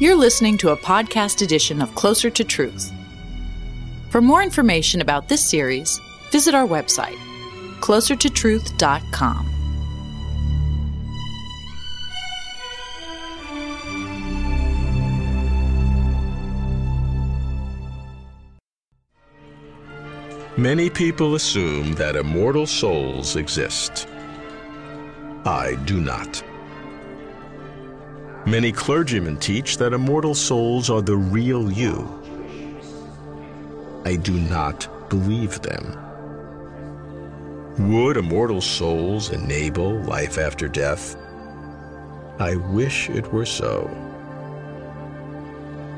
You're listening to a podcast edition of Closer to Truth. For more information about this series, visit our website, closertotruth.com. Many people assume that immortal souls exist. I do not. Many clergymen teach that immortal souls are the real you. I do not believe them. Would immortal souls enable life after death? I wish it were so.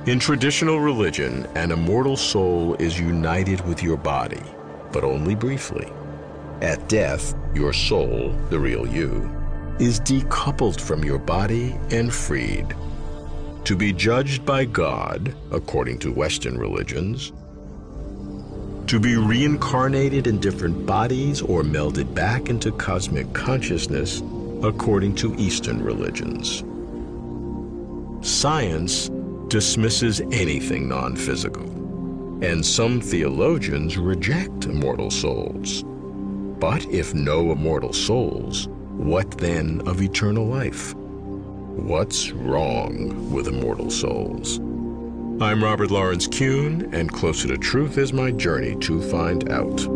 In traditional religion, an immortal soul is united with your body, but only briefly. At death, your soul, the real you, is decoupled from your body and freed to be judged by God, according to Western religions, to be reincarnated in different bodies or melded back into cosmic consciousness, according to Eastern religions. Science dismisses anything non physical, and some theologians reject immortal souls. But if no immortal souls, what then of eternal life? What's wrong with immortal souls? I'm Robert Lawrence Kuhn, and Closer to Truth is my journey to find out.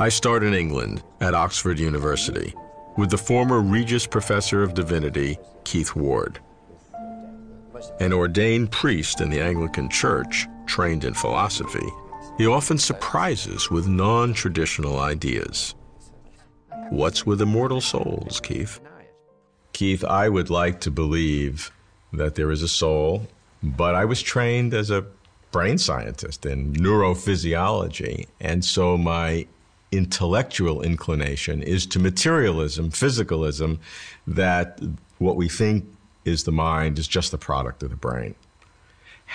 I start in England at Oxford University with the former Regius Professor of Divinity, Keith Ward. An ordained priest in the Anglican Church, trained in philosophy, he often surprises with non traditional ideas. What's with immortal souls, Keith? Keith, I would like to believe that there is a soul, but I was trained as a brain scientist in neurophysiology, and so my intellectual inclination is to materialism, physicalism, that what we think is the mind is just the product of the brain.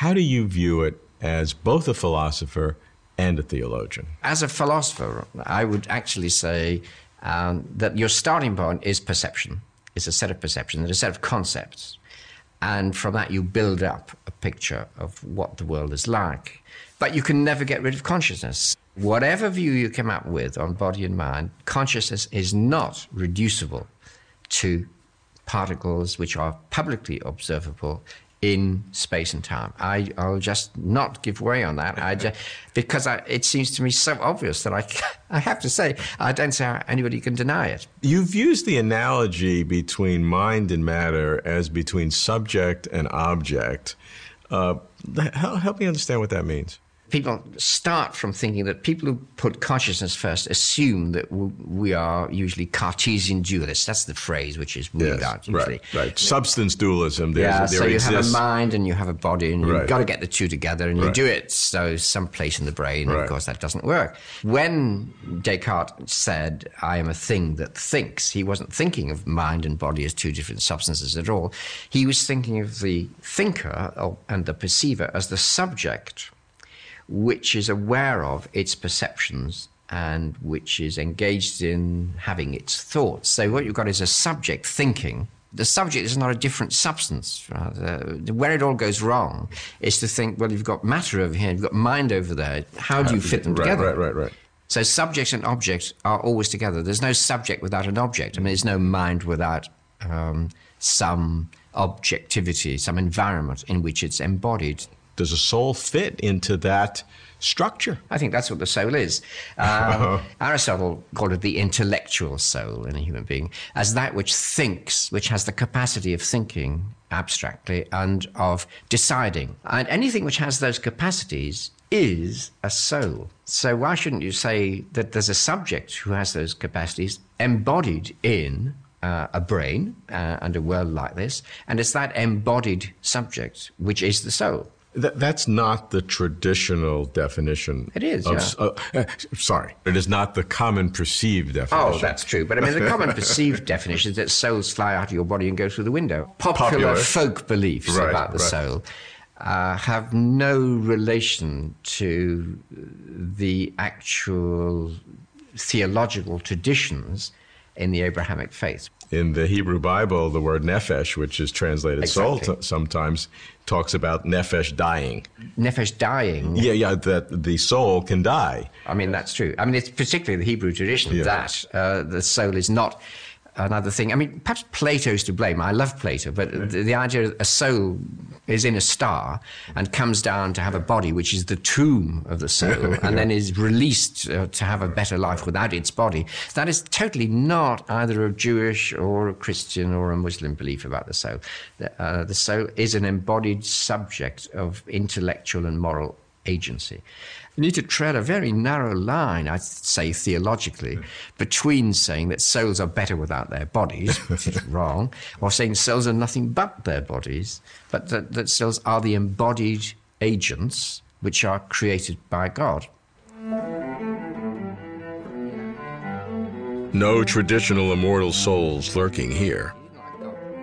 How do you view it as both a philosopher and a theologian? As a philosopher, I would actually say um, that your starting point is perception. It's a set of perceptions, a set of concepts. And from that, you build up a picture of what the world is like. But you can never get rid of consciousness. Whatever view you come up with on body and mind, consciousness is not reducible to particles which are publicly observable in space and time. I, will just not give way on that. I just, because I, it seems to me so obvious that I, I have to say, I don't see how anybody can deny it. You've used the analogy between mind and matter as between subject and object. Uh, help me understand what that means people start from thinking that people who put consciousness first assume that we are usually Cartesian dualists. That's the phrase which is ruled yes, out usually. Right, right. Substance dualism. There's, yeah, there so you exists. have a mind and you have a body, and you've right. got to get the two together, and you right. do it so someplace in the brain. And of course, that doesn't work. When Descartes said, "I am a thing that thinks," he wasn't thinking of mind and body as two different substances at all. He was thinking of the thinker oh, and the perceiver as the subject which is aware of its perceptions and which is engaged in having its thoughts. So, what you've got is a subject thinking. The subject is not a different substance. where it all goes wrong is to think, well, you've got matter over here, you've got mind over there. How do you fit them right, together? Right, right, right. So, subject and object are always together. There's no subject without an object. I mean, there's no mind without um, some objectivity, some environment in which it's embodied does a soul fit into that structure? I think that's what the soul is. Um, Aristotle called it the intellectual soul in a human being as that which thinks, which has the capacity of thinking abstractly and of deciding. And anything which has those capacities is a soul. So why shouldn't you say that there's a subject who has those capacities embodied in uh, a brain uh, and a world like this, and it's that embodied subject which is the soul. That, that's not the traditional definition. It is. Of, yeah. uh, uh, sorry, it is not the common perceived definition. Oh, that's true. But I mean, the common perceived definition is that souls fly out of your body and go through the window. Popular, Popular. folk beliefs right, about the right. soul uh, have no relation to the actual theological traditions in the Abrahamic faith. In the Hebrew Bible, the word nephesh, which is translated Exactly. soul, t- sometimes talks about nephesh dying. Nephesh dying. Yeah, yeah, that the soul can die. I mean, that's true. I mean, it's particularly the Hebrew tradition Yeah. that uh, the soul is not another thing. I mean, perhaps Plato's to blame. I love Plato, but the, the idea a soul is in a star and comes down to have a body, which is the tomb of the soul, and then is released uh, to have a better life without its body. That is totally not either a Jewish or a Christian or a Muslim belief about the soul. The, uh, the soul is an embodied subject of intellectual and moral agency. You need to tread a very narrow line, I'd say theologically, between saying that souls are better without their bodies, which is wrong, or saying souls are nothing but their bodies, but that, that souls are the embodied agents which are created by God. No traditional immortal souls lurking here.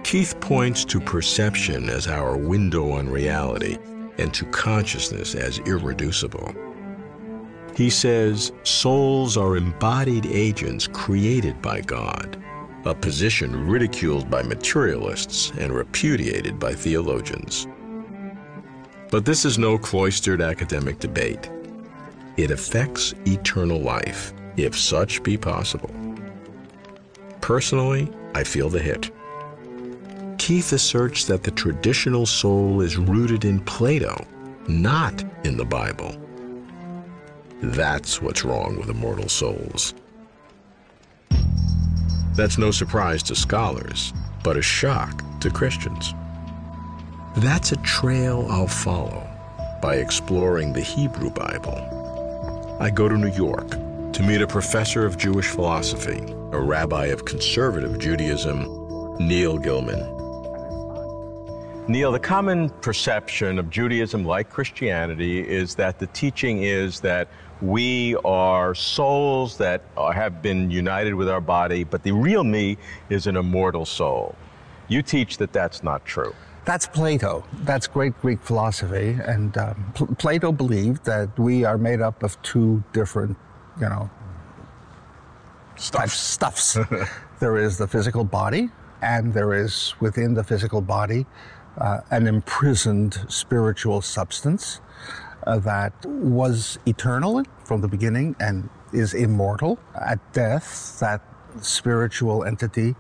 Keith points to perception as our window on reality and to consciousness as irreducible. He says souls are embodied agents created by God, a position ridiculed by materialists and repudiated by theologians. But this is no cloistered academic debate. It affects eternal life, if such be possible. Personally, I feel the hit. Keith asserts that the traditional soul is rooted in Plato, not in the Bible. That's what's wrong with immortal souls. That's no surprise to scholars, but a shock to Christians. That's a trail I'll follow by exploring the Hebrew Bible. I go to New York to meet a professor of Jewish philosophy, a rabbi of conservative Judaism, Neil Gillman. Neil, the common perception of Judaism, like Christianity, is that the teaching is that we are souls that are, have been united with our body, but the real me is an immortal soul. You teach that that's not true. That's Plato. That's great Greek philosophy. And um, Pl- Plato believed that we are made up of two different, you know, types, stuffs. there is the physical body, and there is within the physical body uh, an imprisoned spiritual substance uh, that was eternal from the beginning and is immortal. At death, that spiritual entity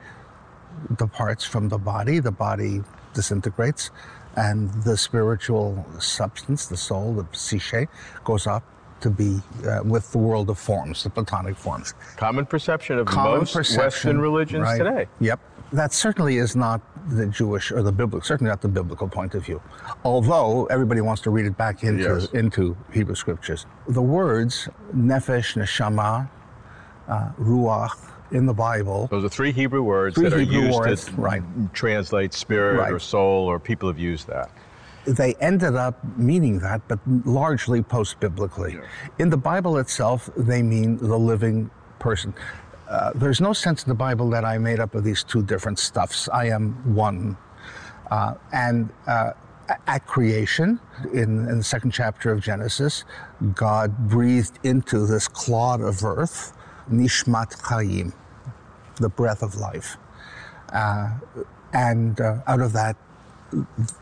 departs from the body, the body disintegrates, and the spiritual substance, the soul, the psyche, goes up to be uh, with the world of forms, the Platonic forms. Common perception of Common most perception, Western religions right. today. Yep. That certainly is not the Jewish or the biblical, certainly not the biblical point of view. Although everybody wants to read it back into, Yes. into Hebrew scriptures. The words nefesh, neshama, uh, ruach in the Bible Those are three Hebrew words Three that are Hebrew used words, to right. translate spirit or soul, or people have used that. they ended up meaning that, but largely post biblically. In the Bible itself, they mean the living person. Uh, there's no sense in the Bible that I made up of these two different stuffs. I am one. Uh, and uh, at creation, in, in the second chapter of Genesis, God breathed into this clod of earth, Nishmat Chaim, the breath of life. Uh, and uh, out of that,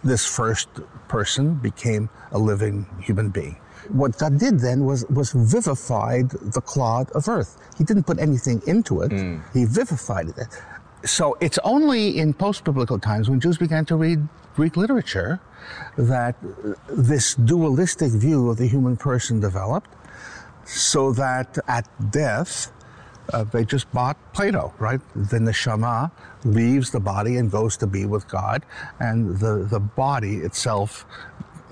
this first person became a living human being. What God did then was, was vivified the clod of earth. He didn't put anything into it, he vivified it. So it's only in post biblical times when Jews began to read Greek literature that this dualistic view of the human person developed, so that at death, uh, they just bought Plato, right? Then the neshama leaves the body and goes to be with God, and the, the body itself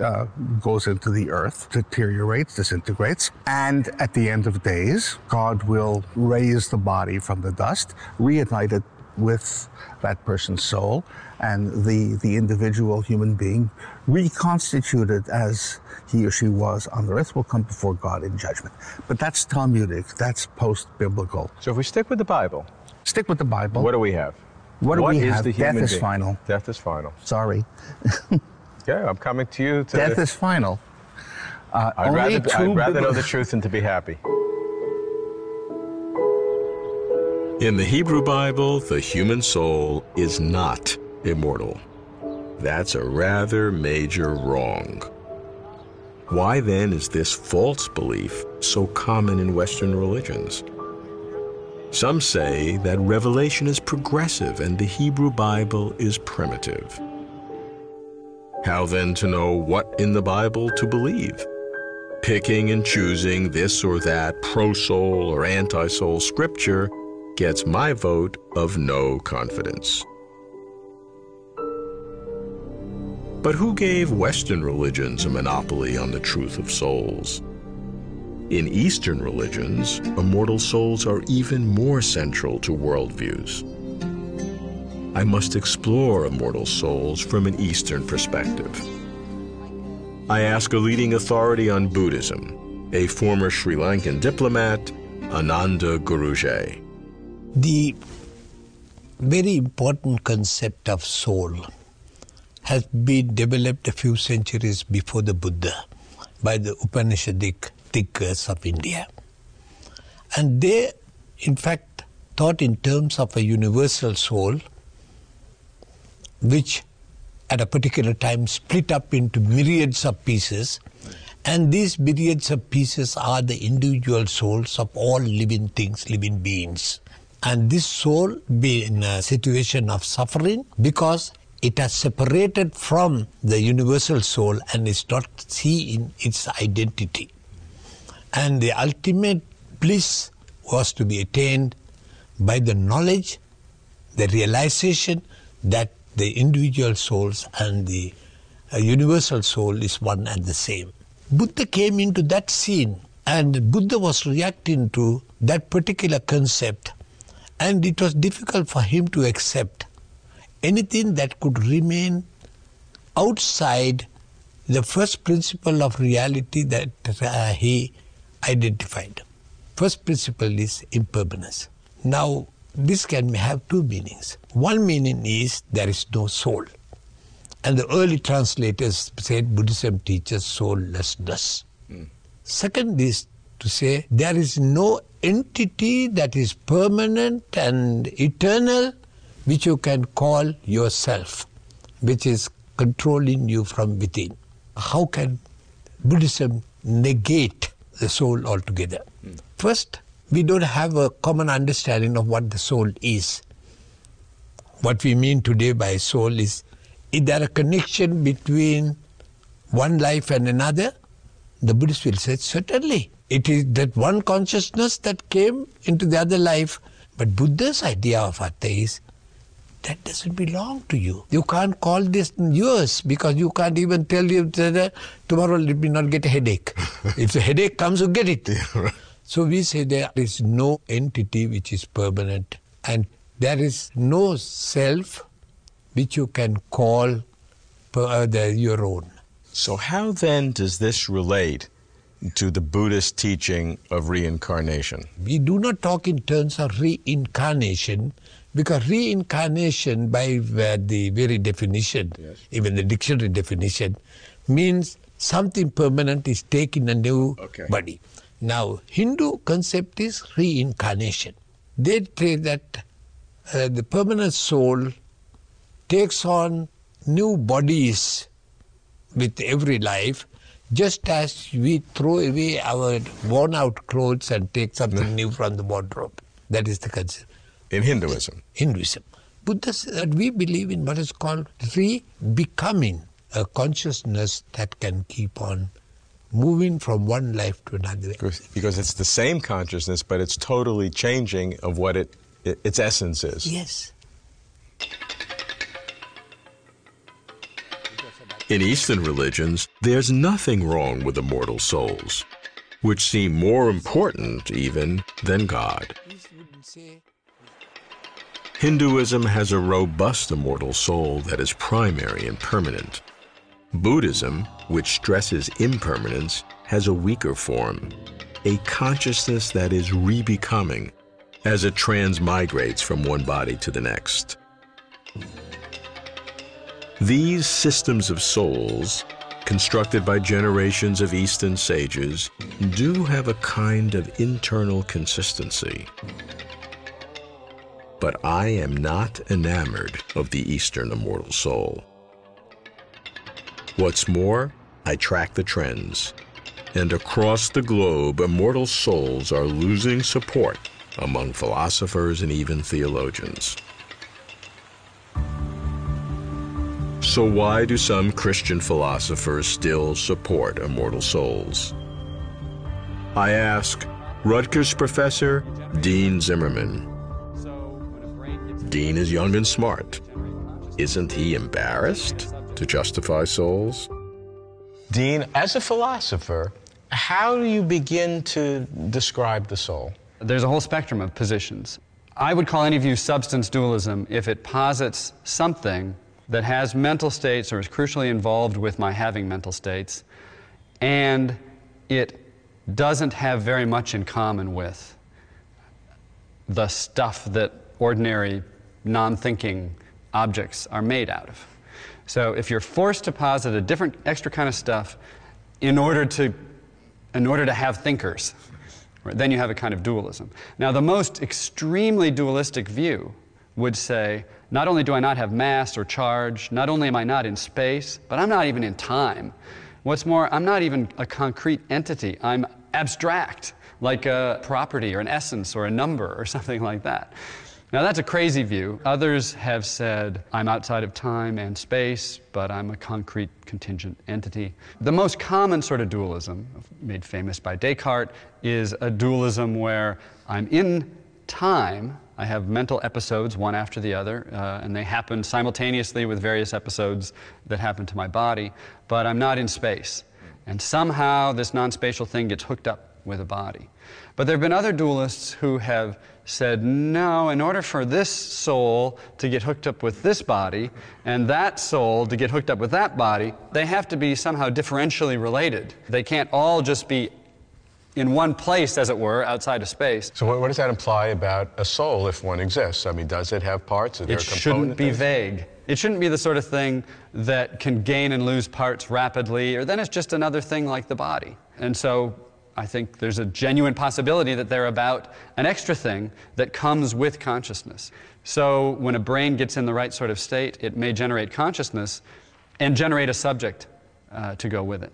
uh, goes into the earth, deteriorates, disintegrates, and at the end of days, God will raise the body from the dust, reunite it with that person's soul, and the, the individual human being, reconstituted as he or she was on the earth, will come before God in judgment. But that's Talmudic, that's post biblical. So if we stick with the Bible, Stick with the Bible. what do we have? What do we is have? the Death human is being? final. Death is final. Sorry. Okay, I'm coming to you. To Death is final. Uh, I'd rather, two I'd rather know the truth than to be happy. In the Hebrew Bible, the human soul is not immortal. That's a rather major wrong. Why then is this false belief so common in Western religions? Some say that revelation is progressive and the Hebrew Bible is primitive. How then to know what in the Bible to believe? Picking and choosing this or that pro soul or anti soul scripture gets my vote of no confidence. But who gave Western religions a monopoly on the truth of souls? In Eastern religions, immortal souls are even more central to worldviews. I must explore immortal souls from an Eastern perspective. I ask a leading authority on Buddhism, a former Sri Lankan diplomat, Ananda Guruge. The very important concept of soul has been developed a few centuries before the Buddha by the Upanishadic thinkers of India. And they, in fact, thought in terms of a universal soul which at a particular time split up into myriads of pieces. And these myriads of pieces are the individual souls of all living things, living beings. And this soul be in a situation of suffering because it has separated from the universal soul and is not seeing its identity. And the ultimate bliss was to be attained by the knowledge, the realization that the individual souls and the uh, universal soul is one and the same. Buddha came into that scene and Buddha was reacting to that particular concept and it was difficult for him to accept anything that could remain outside the first principle of reality that uh, he identified. First principle is impermanence. Now, this can have two meanings. One meaning is there is no soul. And the early translators said Buddhism teaches soullessness. Hmm. Second is to say there is no entity that is permanent and eternal which you can call yourself, which is controlling you from within. How can Buddhism negate the soul altogether? Hmm. First, we don't have a common understanding of what the soul is. What we mean today by soul is is there a connection between one life and another? The Buddhist will say, certainly. It is that one consciousness that came into the other life. But Buddha's idea of Atta is that doesn't belong to you. You can't call this yours because you can't even tell you that uh, tomorrow let me not get a headache. if the headache comes, you get it. So we say there is no entity which is permanent and there is no self which you can call per, uh, your own. So, how then does this relate to the Buddhist teaching of reincarnation? We do not talk in terms of reincarnation because reincarnation, by the very definition, even the dictionary definition, means something permanent is taken a new Okay. body. Now, Hindu concept is reincarnation. They say that uh, the permanent soul takes on new bodies with every life, just as we throw away our worn out clothes and take something new from the wardrobe. That is the concept. In Hinduism. Hinduism. Buddha says that we believe in what is called re-becoming, a consciousness that can keep on moving from one life to another. Because, because it's the same consciousness, but it's totally changing of what it, it its essence is. Yes. In Eastern religions, there's nothing wrong with immortal souls, which seem more important even than God. Hinduism has a robust immortal soul that is primary and permanent. Buddhism, which stresses impermanence, has a weaker form, a consciousness that is rebecoming as it transmigrates from one body to the next. These systems of souls, constructed by generations of Eastern sages, do have a kind of internal consistency. But I am not enamored of the Eastern immortal soul. What's more, I track the trends, and across the globe, immortal souls are losing support among philosophers and even theologians. So, why do some Christian philosophers still support immortal souls? I ask Rutgers professor Dean Zimmerman. Dean is young and smart. Isn't he embarrassed to justify souls? Dean, as a philosopher, how do you begin to describe the soul? There's a whole spectrum of positions. I would call any view substance dualism if it posits something that has mental states or is crucially involved with my having mental states, and it doesn't have very much in common with the stuff that ordinary non thinking objects are made out of. So if you're forced to posit a different extra kind of stuff in order to, in order to have thinkers, right, then you have a kind of dualism. Now, the most extremely dualistic view would say not only do I not have mass or charge, not only am I not in space, but I'm not even in time. What's more, I'm not even a concrete entity. I'm abstract, like a property or an essence or a number or something like that. Now, that's a crazy view. Others have said, I'm outside of time and space, but I'm a concrete contingent entity. The most common sort of dualism, made famous by Descartes, is a dualism where I'm in time, I have mental episodes one after the other, uh, and they happen simultaneously with various episodes that happen to my body, but I'm not in space. And somehow this non spatial thing gets hooked up with a body. But there have been other dualists who have said, no, in order for this soul to get hooked up with this body and that soul to get hooked up with that body, they have to be somehow differentially related. They can't all just be in one place, as it were, outside of space. So, what, what does that imply about a soul if one exists? I mean, does it have parts? Is there It shouldn't be vague. It shouldn't be the sort of thing that can gain and lose parts rapidly, or then it's just another thing like the body. And so I think there's a genuine possibility that they're about an extra thing that comes with consciousness. So when a brain gets in the right sort of state, it may generate consciousness and generate a subject uh, to go with it.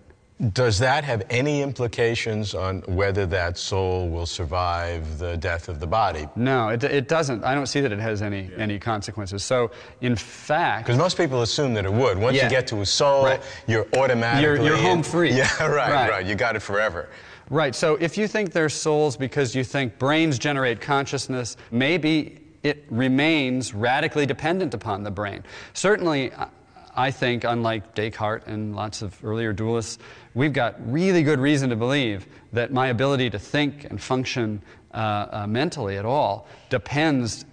Does that have any implications on whether that soul will survive the death of the body? No, it, it doesn't. I don't see that it has any, any consequences. So, in fact, Because most people assume that it would. Once Yeah. you get to a soul, Right. you're automatically. You're- you're home free. Yeah, right, Right. right, You got it forever. Right. So if you think they're souls because you think brains generate consciousness, maybe it remains radically dependent upon the brain. Certainly, I- think, unlike Descartes and lots of earlier dualists, we've got really good reason to believe that my ability to think and function uh, uh, mentally at all depends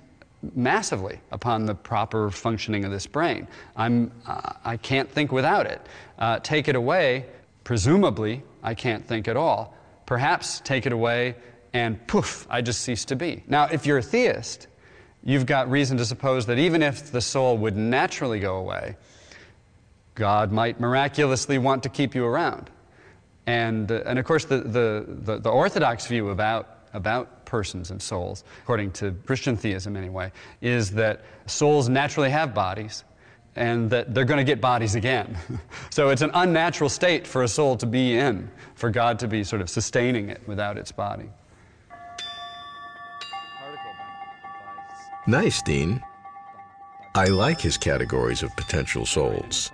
massively upon the proper functioning of this brain. I'm, uh, I can't think without it. Uh, take it away, presumably, I can't think at all. Perhaps take it away and poof, I just cease to be. Now, if you're a theist, you've got reason to suppose that even if the soul would naturally go away, God might miraculously want to keep you around. And, uh, and of course, the, the, the, the orthodox view about, about persons and souls, according to Christian theism anyway, is that souls naturally have bodies and that they're going to get bodies again. so it's an unnatural state for a soul to be in, for God to be sort of sustaining it without its body. Nice, Dean. I like his categories of potential souls.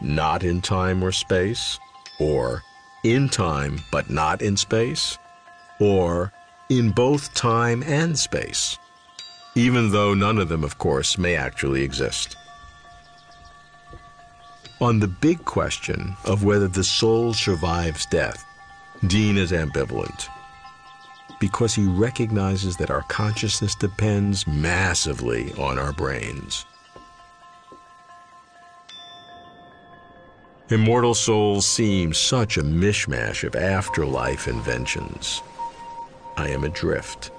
Not in time or space, or in time but not in space, or in both time and space, even though none of them, of course, may actually exist. On the big question of whether the soul survives death, Dean is ambivalent because he recognizes that our consciousness depends massively on our brains. Immortal souls seem such a mishmash of afterlife inventions. I am adrift,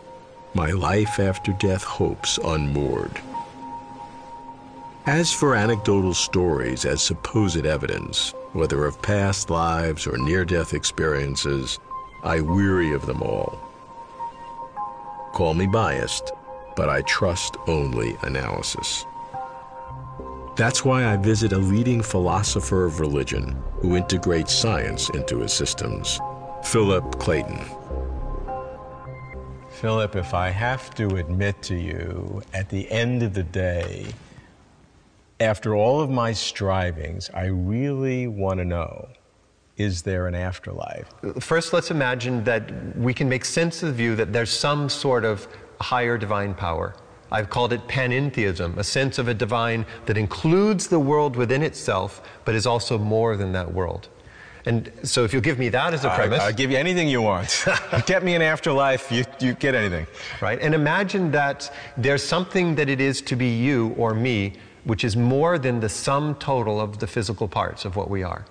my life after death hopes unmoored. As for anecdotal stories as supposed evidence, whether of past lives or near death experiences, I weary of them all. Call me biased, but I trust only analysis. That's why I visit a leading philosopher of religion who integrates science into his systems, Philip Clayton. Philip, if I have to admit to you, at the end of the day, after all of my strivings, I really want to know is there an afterlife? First, let's imagine that we can make sense of the view that there's some sort of higher divine power. I've called it panentheism, a sense of a divine that includes the world within itself, but is also more than that world. And so, if you'll give me that as a premise, I, will give you anything you want. get me an afterlife, you, you get anything. Right? And imagine that there's something that it is to be you or me, which is more than the sum total of the physical parts of what we are.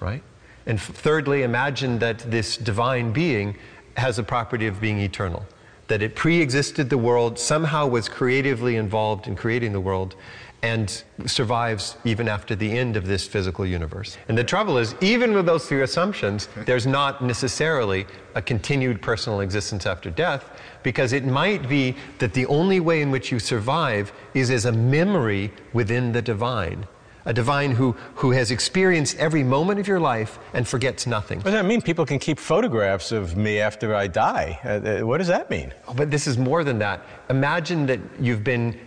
Right? And thirdly, imagine that this divine being has the property of being eternal, that it pre existed the world, somehow was creatively involved in creating the world, and survives even after the end of this physical universe. And the trouble is, even with those three assumptions, there's not necessarily a continued personal existence after death, because it might be that the only way in which you survive is as a memory within the divine a divine who, who has experienced every moment of your life and forgets nothing. What does that mean? People can keep photographs of me after I die. Uh, uh, what does that mean? Oh, but this is more than that. Imagine that you've been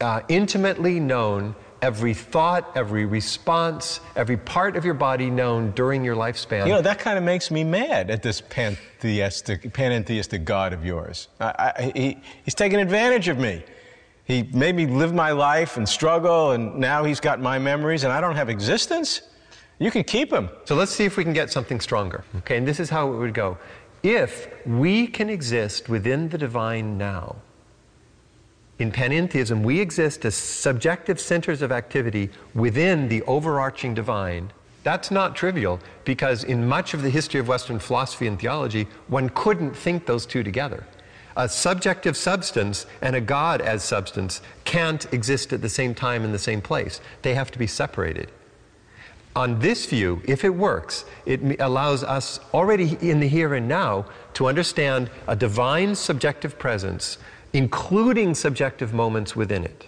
uh, intimately known, every thought, every response, every part of your body known during your lifespan. You know, that kind of makes me mad at this pantheistic, panentheistic God of yours. I, I, he, he's taking advantage of me. He made me live my life and struggle, and now he's got my memories, and I don't have existence. You can keep them. So let's see if we can get something stronger. Okay, and this is how it would go. If we can exist within the divine now, in panentheism, we exist as subjective centers of activity within the overarching divine. That's not trivial because in much of the history of Western philosophy and theology, one couldn't think those two together a subjective substance and a God as substance can't exist at the same time in the same place. They have to be separated. On this view, if it works, it allows us already in the here and now to understand a divine subjective presence, including subjective moments within it.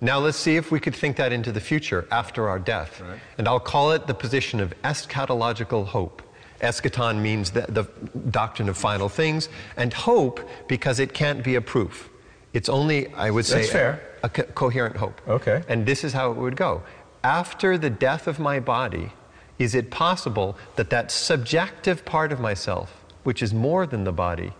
Now let's see if we could think that into the future after our death. Right. And I'll call it the position of eschatological hope. Eschaton means the, the doctrine of final things, and hope because it can't be a proof. It's only, I would say, a, a co- coherent hope. Okay. And this is how it would go. After the death of my body, is it possible that that subjective part of myself, which is more than the body,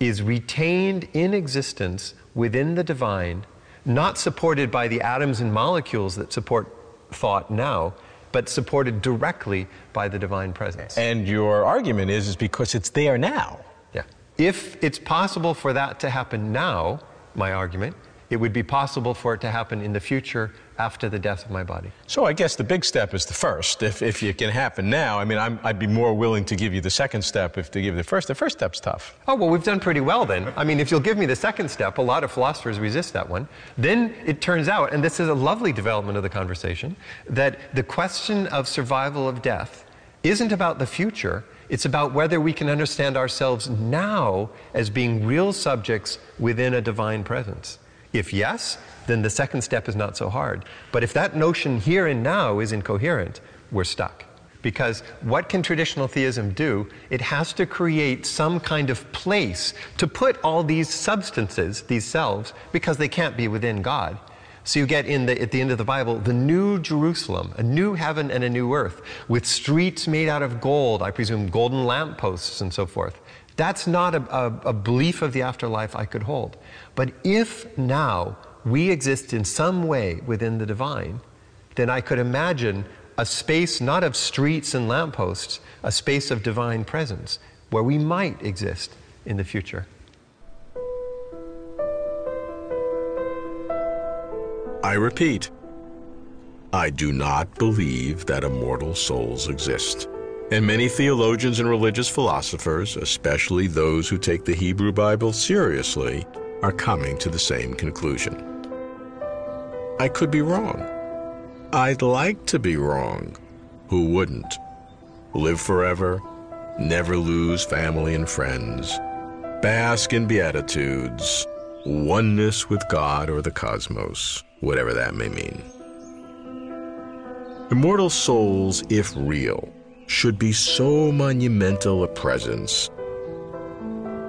is retained in existence within the divine, not supported by the atoms and molecules that support thought now, but supported directly by the divine presence. And your argument is, is because it's there now. Yeah. If it's possible for that to happen now, my argument, it would be possible for it to happen in the future after the death of my body. So I guess the big step is the first. If, if it can happen now, I mean, i would be more willing to give you the second step if to give you the first. The first step's tough. Oh, well, we've done pretty well then. I mean, if you'll give me the second step, a lot of philosophers resist that one. Then it turns out, and this is a lovely development of the conversation, that the question of survival of death isn't about the future. It's about whether we can understand ourselves now as being real subjects within a divine presence. If yes, then the second step is not so hard. But if that notion here and now is incoherent, we're stuck. Because what can traditional theism do? It has to create some kind of place to put all these substances, these selves, because they can't be within God. So you get in the, at the end of the Bible the new Jerusalem, a new heaven and a new earth, with streets made out of gold, I presume golden lampposts and so forth. That's not a, a, a belief of the afterlife I could hold. But if now we exist in some way within the divine, then I could imagine a space not of streets and lampposts, a space of divine presence where we might exist in the future. I repeat, I do not believe that immortal souls exist. And many theologians and religious philosophers, especially those who take the Hebrew Bible seriously, are coming to the same conclusion. I could be wrong. I'd like to be wrong. Who wouldn't? Live forever, never lose family and friends, bask in beatitudes, oneness with God or the cosmos, whatever that may mean. Immortal souls, if real, should be so monumental a presence.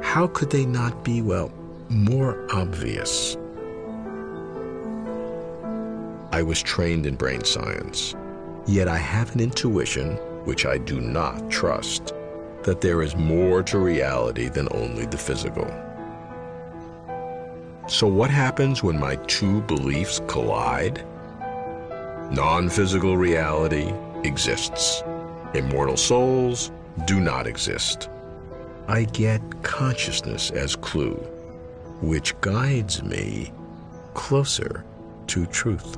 How could they not be, well, more obvious? I was trained in brain science, yet I have an intuition, which I do not trust, that there is more to reality than only the physical. So, what happens when my two beliefs collide? Non physical reality exists. Immortal souls do not exist. I get consciousness as clue, which guides me closer to truth.